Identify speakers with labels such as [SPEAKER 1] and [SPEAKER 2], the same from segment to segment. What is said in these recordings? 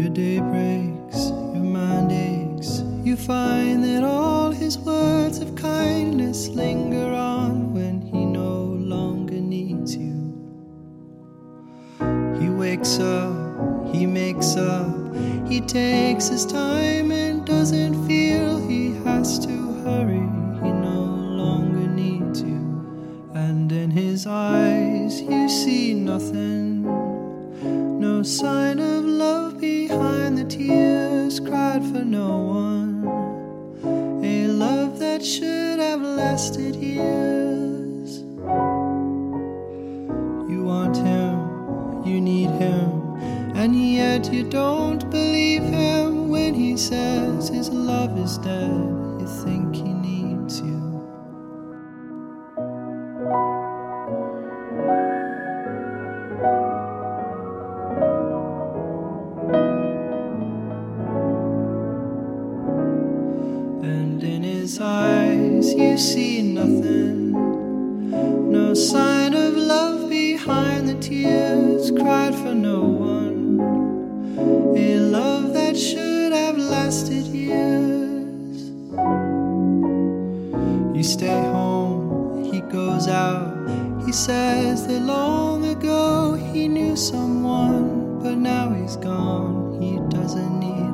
[SPEAKER 1] Your day breaks, your mind aches. You find that all his words of kindness linger on when he no longer needs you. He wakes up, he makes up, he takes his time and doesn't feel he has to hurry. He no longer needs you. And in his eyes, you see nothing. No sign of tears cried for no one. A love that should have lasted years. You want him, you need him, and yet you don't believe him when he says his love is dead. And in his eyes you see nothing. No sign of love behind the tears cried for no one. A love that should have lasted years. You stay home, he goes out. He says that long ago he knew someone, but now he's gone. He doesn't need.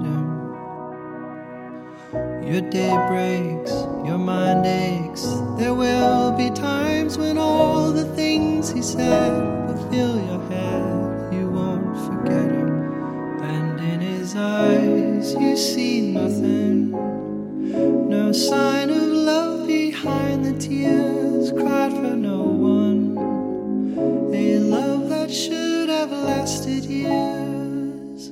[SPEAKER 1] Your day breaks, your mind aches. There will be times when all the things he said will fill your head. You won't forget him. And in his eyes, you see nothing. No sign of love behind the tears cried for no one. A love that should have lasted years.